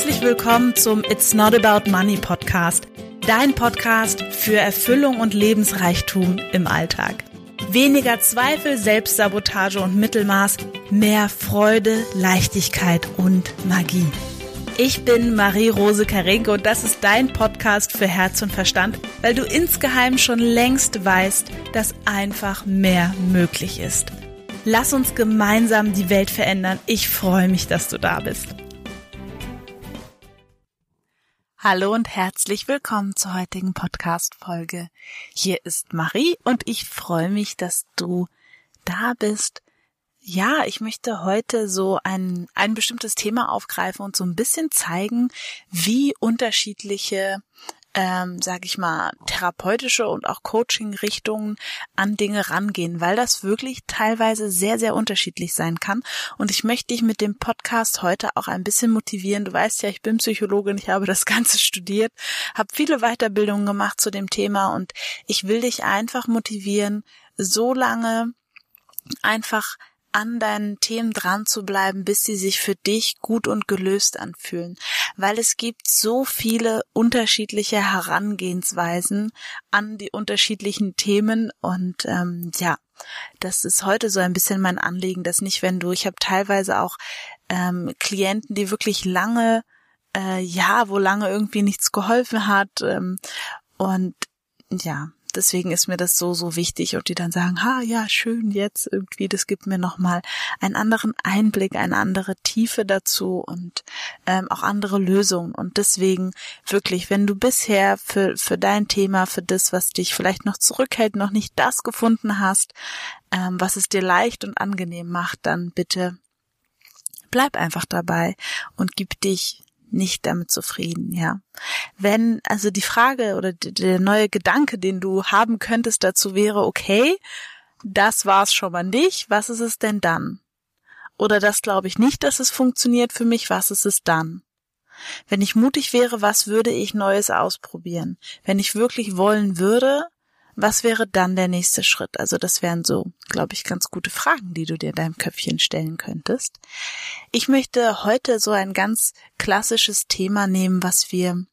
Herzlich willkommen zum It's Not About Money Podcast, dein Podcast für Erfüllung und Lebensreichtum im Alltag. Weniger Zweifel, Selbstsabotage und Mittelmaß, mehr Freude, Leichtigkeit und Magie. Ich bin Marie-Rose Karenke und das ist dein Podcast für Herz und Verstand, weil du insgeheim schon längst weißt, dass einfach mehr möglich ist. Lass uns gemeinsam die Welt verändern. Ich freue mich, dass du da bist. Hallo und herzlich willkommen zur heutigen Podcast-Folge. Hier ist Marie und ich freue mich, dass du da bist. Ja, ich möchte heute so ein, ein bestimmtes Thema aufgreifen und so ein bisschen zeigen, wie unterschiedliche ähm, sage ich mal, therapeutische und auch Coaching-Richtungen an Dinge rangehen, weil das wirklich teilweise sehr, sehr unterschiedlich sein kann. Und ich möchte dich mit dem Podcast heute auch ein bisschen motivieren. Du weißt ja, ich bin Psychologin, ich habe das Ganze studiert, habe viele Weiterbildungen gemacht zu dem Thema und ich will dich einfach motivieren, so lange einfach an deinen Themen dran zu bleiben, bis sie sich für dich gut und gelöst anfühlen. Weil es gibt so viele unterschiedliche Herangehensweisen an die unterschiedlichen Themen und ähm, ja, das ist heute so ein bisschen mein Anliegen, dass nicht, wenn du, ich habe teilweise auch ähm, Klienten, die wirklich lange, äh, ja, wo lange irgendwie nichts geholfen hat ähm, und ja, deswegen ist mir das so, so wichtig und die dann sagen, ha, ja, schön jetzt irgendwie, das gibt mir nochmal einen anderen Einblick, eine andere Tiefe dazu und ähm, auch andere Lösungen. Und deswegen wirklich, wenn du bisher für, für dein Thema, für das, was dich vielleicht noch zurückhält, noch nicht das gefunden hast, ähm, was es dir leicht und angenehm macht, dann bitte bleib einfach dabei und gib dich nicht damit zufrieden, ja. Wenn, also die Frage oder der neue Gedanke, den du haben könntest dazu wäre, okay, das war's schon mal nicht, was ist es denn dann? Oder das glaube ich nicht, dass es funktioniert für mich, was ist es dann? Wenn ich mutig wäre, was würde ich Neues ausprobieren? Wenn ich wirklich wollen würde, was wäre dann der nächste Schritt? Also das wären so, glaube ich, ganz gute Fragen, die du dir in deinem Köpfchen stellen könntest. Ich möchte heute so ein ganz klassisches Thema nehmen, was wir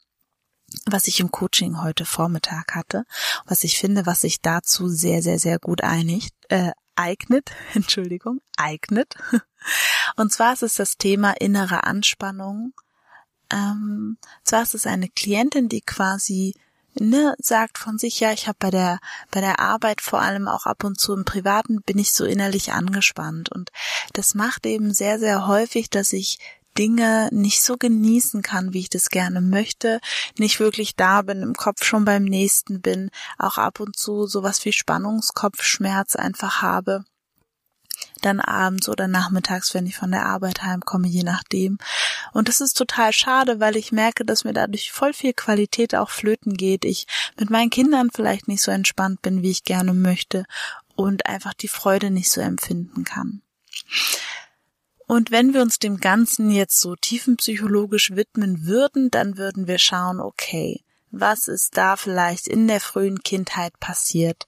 was ich im Coaching heute Vormittag hatte, was ich finde, was sich dazu sehr, sehr, sehr gut einigt, äh, eignet, Entschuldigung, eignet. Und zwar ist es das Thema innere Anspannung. Ähm, zwar ist es eine Klientin, die quasi ne, sagt von sich, ja, ich habe bei der bei der Arbeit vor allem auch ab und zu im Privaten bin ich so innerlich angespannt. Und das macht eben sehr sehr häufig, dass ich Dinge nicht so genießen kann, wie ich das gerne möchte, nicht wirklich da bin, im Kopf schon beim nächsten bin, auch ab und zu sowas wie Spannungskopfschmerz einfach habe dann abends oder nachmittags, wenn ich von der Arbeit heimkomme, je nachdem. Und das ist total schade, weil ich merke, dass mir dadurch voll viel Qualität auch flöten geht. Ich mit meinen Kindern vielleicht nicht so entspannt bin, wie ich gerne möchte und einfach die Freude nicht so empfinden kann. Und wenn wir uns dem Ganzen jetzt so tiefenpsychologisch widmen würden, dann würden wir schauen, okay, was ist da vielleicht in der frühen Kindheit passiert,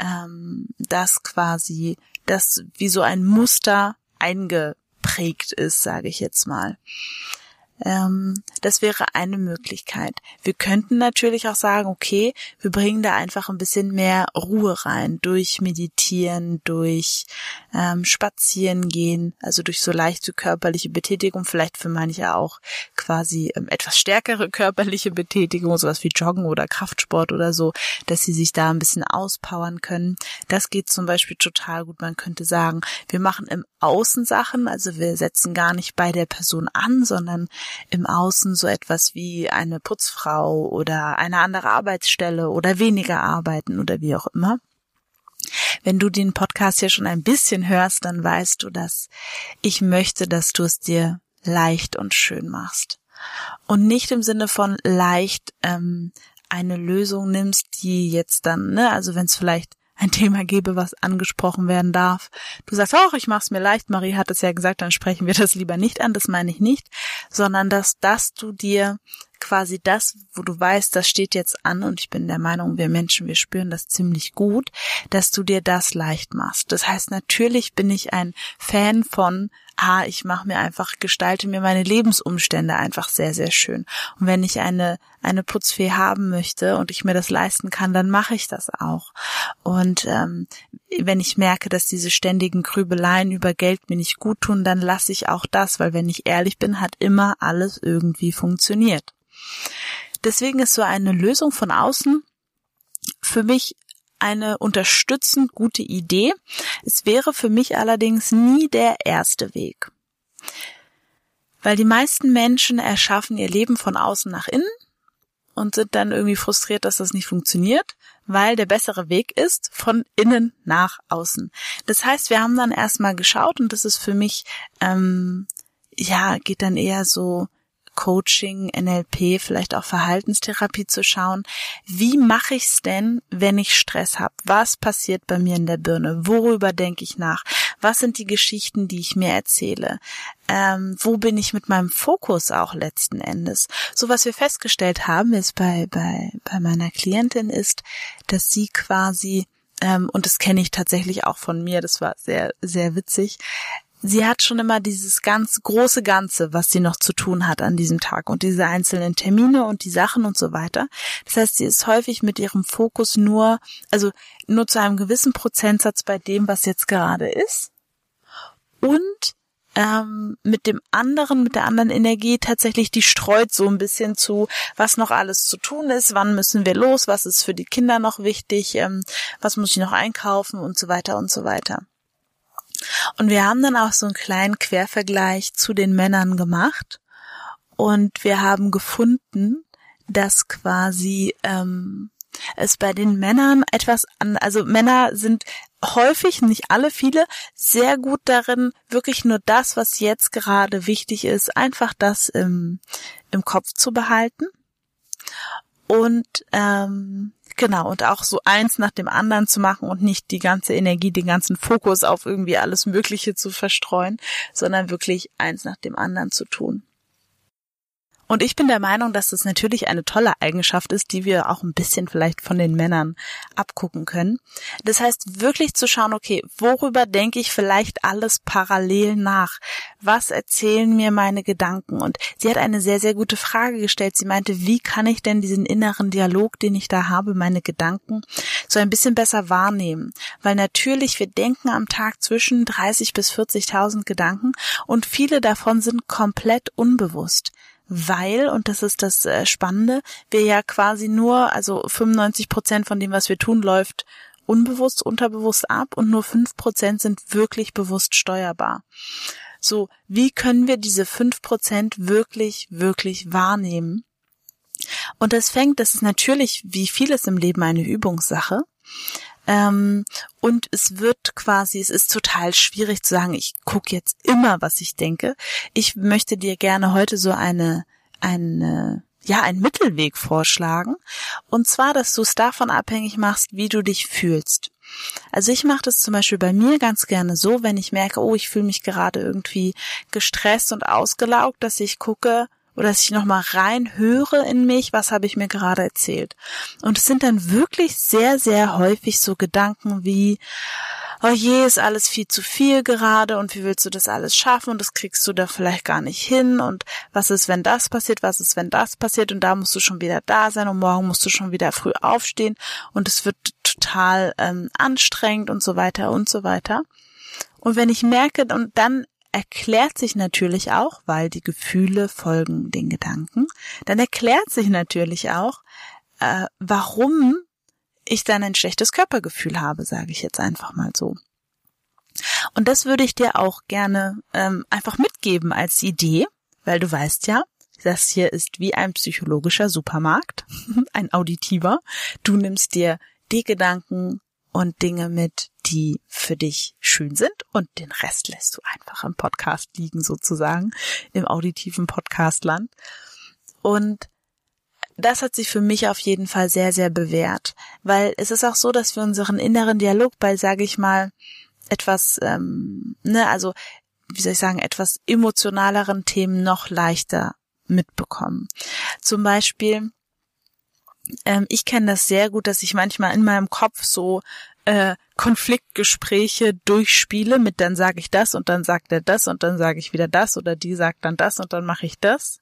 ähm, das quasi, das wie so ein Muster eingeprägt ist, sage ich jetzt mal. Ähm, das wäre eine Möglichkeit. Wir könnten natürlich auch sagen, okay, wir bringen da einfach ein bisschen mehr Ruhe rein durch Meditieren, durch ähm, Spazieren gehen, also durch so leichte körperliche Betätigung, vielleicht für manche auch quasi ähm, etwas stärkere körperliche Betätigung, sowas wie Joggen oder Kraftsport oder so, dass sie sich da ein bisschen auspowern können. Das geht zum Beispiel total gut. Man könnte sagen, wir machen im Außen Sachen, also wir setzen gar nicht bei der Person an, sondern im Außen so etwas wie eine Putzfrau oder eine andere Arbeitsstelle oder weniger arbeiten oder wie auch immer. Wenn du den Podcast hier schon ein bisschen hörst, dann weißt du, dass ich möchte, dass du es dir leicht und schön machst. Und nicht im Sinne von leicht ähm, eine Lösung nimmst, die jetzt dann, ne, also wenn es vielleicht ein Thema gebe, was angesprochen werden darf. Du sagst, auch, ich mach's mir leicht, Marie hat es ja gesagt, dann sprechen wir das lieber nicht an, das meine ich nicht, sondern dass, dass du dir quasi das, wo du weißt, das steht jetzt an und ich bin der Meinung, wir Menschen, wir spüren das ziemlich gut, dass du dir das leicht machst. Das heißt, natürlich bin ich ein Fan von ah, ich mache mir einfach, gestalte mir meine Lebensumstände einfach sehr, sehr schön. Und wenn ich eine, eine Putzfee haben möchte und ich mir das leisten kann, dann mache ich das auch. Und ähm, wenn ich merke, dass diese ständigen Grübeleien über Geld mir nicht gut tun, dann lasse ich auch das, weil wenn ich ehrlich bin, hat immer alles irgendwie funktioniert. Deswegen ist so eine Lösung von außen für mich eine unterstützend gute Idee. Es wäre für mich allerdings nie der erste Weg. Weil die meisten Menschen erschaffen ihr Leben von außen nach innen und sind dann irgendwie frustriert, dass das nicht funktioniert, weil der bessere Weg ist von innen nach außen. Das heißt, wir haben dann erstmal geschaut und das ist für mich, ähm, ja, geht dann eher so Coaching, NLP, vielleicht auch Verhaltenstherapie zu schauen, wie mache ich es denn, wenn ich Stress habe? Was passiert bei mir in der Birne? Worüber denke ich nach? Was sind die Geschichten, die ich mir erzähle? Ähm, wo bin ich mit meinem Fokus auch letzten Endes? So was wir festgestellt haben, ist bei, bei, bei meiner Klientin ist, dass sie quasi ähm, und das kenne ich tatsächlich auch von mir, das war sehr, sehr witzig, sie hat schon immer dieses ganz große Ganze, was sie noch zu tun hat an diesem Tag und diese einzelnen Termine und die Sachen und so weiter. Das heißt, sie ist häufig mit ihrem Fokus nur, also nur zu einem gewissen Prozentsatz bei dem, was jetzt gerade ist und ähm, mit dem anderen, mit der anderen Energie tatsächlich die streut so ein bisschen zu, was noch alles zu tun ist, wann müssen wir los, was ist für die Kinder noch wichtig, ähm, was muss ich noch einkaufen und so weiter und so weiter. Und wir haben dann auch so einen kleinen Quervergleich zu den Männern gemacht und wir haben gefunden, dass quasi ähm, es bei den Männern etwas an, also Männer sind häufig, nicht alle, viele, sehr gut darin, wirklich nur das, was jetzt gerade wichtig ist, einfach das im, im Kopf zu behalten. Und ähm, Genau, und auch so eins nach dem anderen zu machen und nicht die ganze Energie, den ganzen Fokus auf irgendwie alles Mögliche zu verstreuen, sondern wirklich eins nach dem anderen zu tun. Und ich bin der Meinung, dass es natürlich eine tolle Eigenschaft ist, die wir auch ein bisschen vielleicht von den Männern abgucken können. Das heißt, wirklich zu schauen, okay, worüber denke ich vielleicht alles parallel nach? Was erzählen mir meine Gedanken? Und sie hat eine sehr, sehr gute Frage gestellt. Sie meinte, wie kann ich denn diesen inneren Dialog, den ich da habe, meine Gedanken, so ein bisschen besser wahrnehmen? Weil natürlich, wir denken am Tag zwischen 30 bis 40.000 Gedanken und viele davon sind komplett unbewusst weil, und das ist das äh, Spannende, wir ja quasi nur, also 95 Prozent von dem, was wir tun, läuft unbewusst, unterbewusst ab und nur fünf Prozent sind wirklich bewusst steuerbar. So, wie können wir diese fünf Prozent wirklich, wirklich wahrnehmen? Und das fängt, das ist natürlich wie vieles im Leben eine Übungssache. Ähm, und es wird quasi, es ist total schwierig zu sagen, ich gucke jetzt immer, was ich denke. Ich möchte dir gerne heute so eine, eine, ja, einen Mittelweg vorschlagen. Und zwar, dass du es davon abhängig machst, wie du dich fühlst. Also ich mache das zum Beispiel bei mir ganz gerne so, wenn ich merke, oh, ich fühle mich gerade irgendwie gestresst und ausgelaugt, dass ich gucke, oder dass ich nochmal reinhöre in mich, was habe ich mir gerade erzählt. Und es sind dann wirklich sehr, sehr häufig so Gedanken wie, oh je, ist alles viel zu viel gerade und wie willst du das alles schaffen und das kriegst du da vielleicht gar nicht hin und was ist, wenn das passiert, was ist, wenn das passiert und da musst du schon wieder da sein und morgen musst du schon wieder früh aufstehen und es wird total ähm, anstrengend und so weiter und so weiter. Und wenn ich merke, und dann erklärt sich natürlich auch, weil die Gefühle folgen den Gedanken, dann erklärt sich natürlich auch, äh, warum ich dann ein schlechtes Körpergefühl habe, sage ich jetzt einfach mal so. Und das würde ich dir auch gerne ähm, einfach mitgeben als Idee, weil du weißt ja, das hier ist wie ein psychologischer Supermarkt, ein auditiver. Du nimmst dir die Gedanken und Dinge mit, die für dich schön sind und den Rest lässt du einfach im Podcast liegen sozusagen, im auditiven Podcastland. Und das hat sich für mich auf jeden Fall sehr, sehr bewährt, weil es ist auch so, dass wir unseren inneren Dialog bei, sage ich mal, etwas, ähm, ne, also wie soll ich sagen, etwas emotionaleren Themen noch leichter mitbekommen. Zum Beispiel, ähm, ich kenne das sehr gut, dass ich manchmal in meinem Kopf so äh, Konfliktgespräche durchspiele mit dann sage ich das und dann sagt er das und dann sage ich wieder das oder die sagt dann das und dann mache ich das.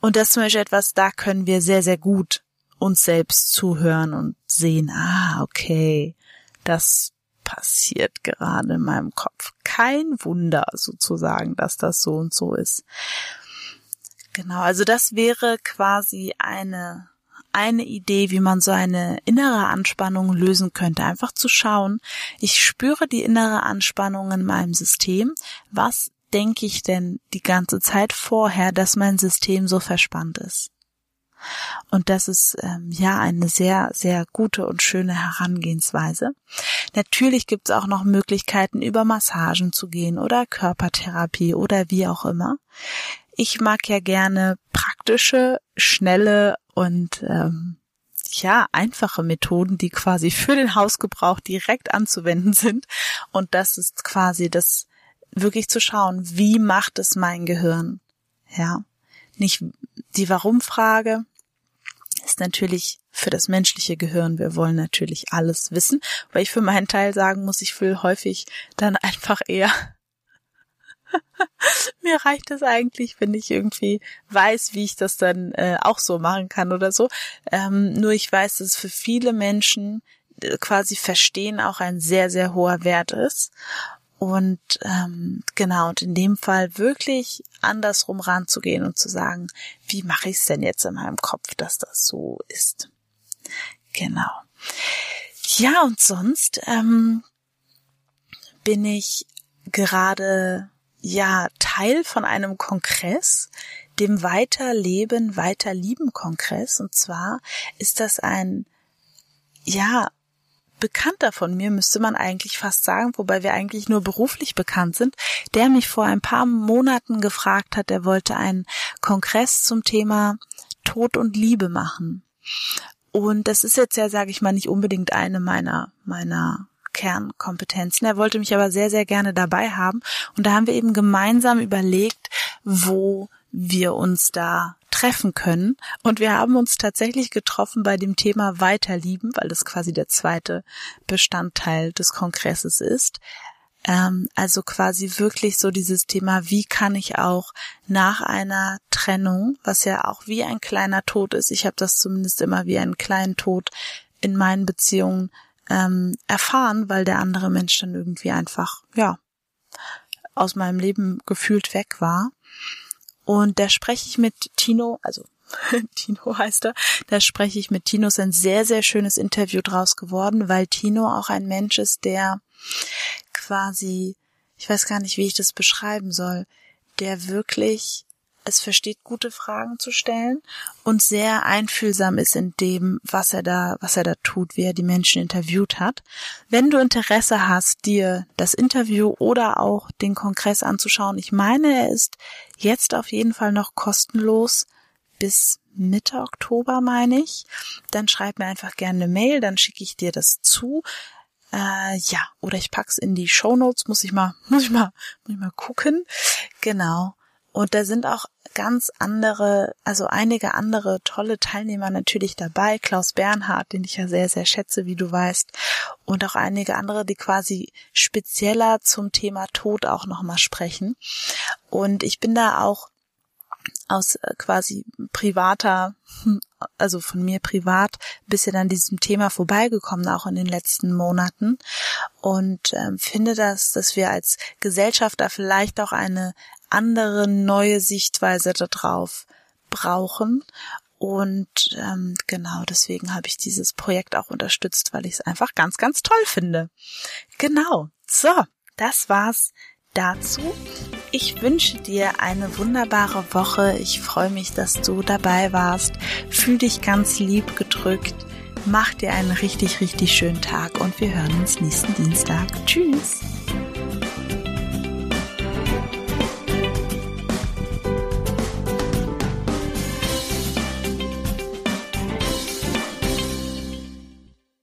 Und das ist zum Beispiel etwas, da können wir sehr, sehr gut uns selbst zuhören und sehen, ah, okay, das passiert gerade in meinem Kopf. Kein Wunder sozusagen, dass das so und so ist. Genau, also das wäre quasi eine eine Idee, wie man so eine innere Anspannung lösen könnte. Einfach zu schauen, ich spüre die innere Anspannung in meinem System. Was denke ich denn die ganze Zeit vorher, dass mein System so verspannt ist? Und das ist ähm, ja eine sehr, sehr gute und schöne Herangehensweise. Natürlich gibt es auch noch Möglichkeiten, über Massagen zu gehen oder Körpertherapie oder wie auch immer. Ich mag ja gerne praktische, schnelle und ähm, ja, einfache Methoden, die quasi für den Hausgebrauch direkt anzuwenden sind. Und das ist quasi das wirklich zu schauen, wie macht es mein Gehirn? Ja, nicht die Warum-Frage ist natürlich für das menschliche Gehirn. Wir wollen natürlich alles wissen, weil ich für meinen Teil sagen muss, ich will häufig dann einfach eher Mir reicht es eigentlich, wenn ich irgendwie weiß, wie ich das dann äh, auch so machen kann oder so. Ähm, nur ich weiß, dass für viele Menschen äh, quasi verstehen auch ein sehr, sehr hoher Wert ist. Und ähm, genau, und in dem Fall wirklich andersrum ranzugehen und zu sagen, wie mache ich es denn jetzt in meinem Kopf, dass das so ist. Genau. Ja, und sonst ähm, bin ich gerade ja Teil von einem Kongress, dem Weiterleben, Weiterlieben Kongress. Und zwar ist das ein, ja, Bekannter von mir, müsste man eigentlich fast sagen, wobei wir eigentlich nur beruflich bekannt sind, der mich vor ein paar Monaten gefragt hat, er wollte einen Kongress zum Thema Tod und Liebe machen. Und das ist jetzt ja, sage ich mal, nicht unbedingt eine meiner, meiner Kernkompetenzen. Er wollte mich aber sehr, sehr gerne dabei haben. Und da haben wir eben gemeinsam überlegt, wo wir uns da treffen können. Und wir haben uns tatsächlich getroffen bei dem Thema Weiterlieben, weil das quasi der zweite Bestandteil des Kongresses ist. Ähm, also quasi wirklich so dieses Thema, wie kann ich auch nach einer Trennung, was ja auch wie ein kleiner Tod ist, ich habe das zumindest immer wie einen kleinen Tod in meinen Beziehungen ähm, erfahren, weil der andere Mensch dann irgendwie einfach, ja, aus meinem Leben gefühlt weg war. Und da spreche ich mit Tino, also Tino heißt er, da spreche ich mit Tino, ist ein sehr, sehr schönes Interview draus geworden, weil Tino auch ein Mensch ist, der quasi, ich weiß gar nicht, wie ich das beschreiben soll, der wirklich es versteht, gute Fragen zu stellen und sehr einfühlsam ist in dem, was er da, was er da tut, wie er die Menschen interviewt hat. Wenn du Interesse hast, dir das Interview oder auch den Kongress anzuschauen, ich meine, er ist jetzt auf jeden Fall noch kostenlos bis Mitte Oktober, meine ich, dann schreib mir einfach gerne eine Mail, dann schicke ich dir das zu. Äh, ja, oder ich pack's in die Show Notes, muss ich mal, muss ich mal, muss ich mal gucken. Genau. Und da sind auch ganz andere, also einige andere tolle Teilnehmer natürlich dabei. Klaus Bernhard, den ich ja sehr, sehr schätze, wie du weißt. Und auch einige andere, die quasi spezieller zum Thema Tod auch nochmal sprechen. Und ich bin da auch aus äh, quasi privater, also von mir privat, bisschen an diesem Thema vorbeigekommen, auch in den letzten Monaten. Und ähm, finde das, dass wir als Gesellschaft da vielleicht auch eine andere neue Sichtweise darauf brauchen. Und ähm, genau deswegen habe ich dieses Projekt auch unterstützt, weil ich es einfach ganz, ganz toll finde. Genau. So, das war's dazu. Ich wünsche dir eine wunderbare Woche. Ich freue mich, dass du dabei warst. Fühl dich ganz lieb gedrückt. Mach dir einen richtig, richtig schönen Tag und wir hören uns nächsten Dienstag. Tschüss.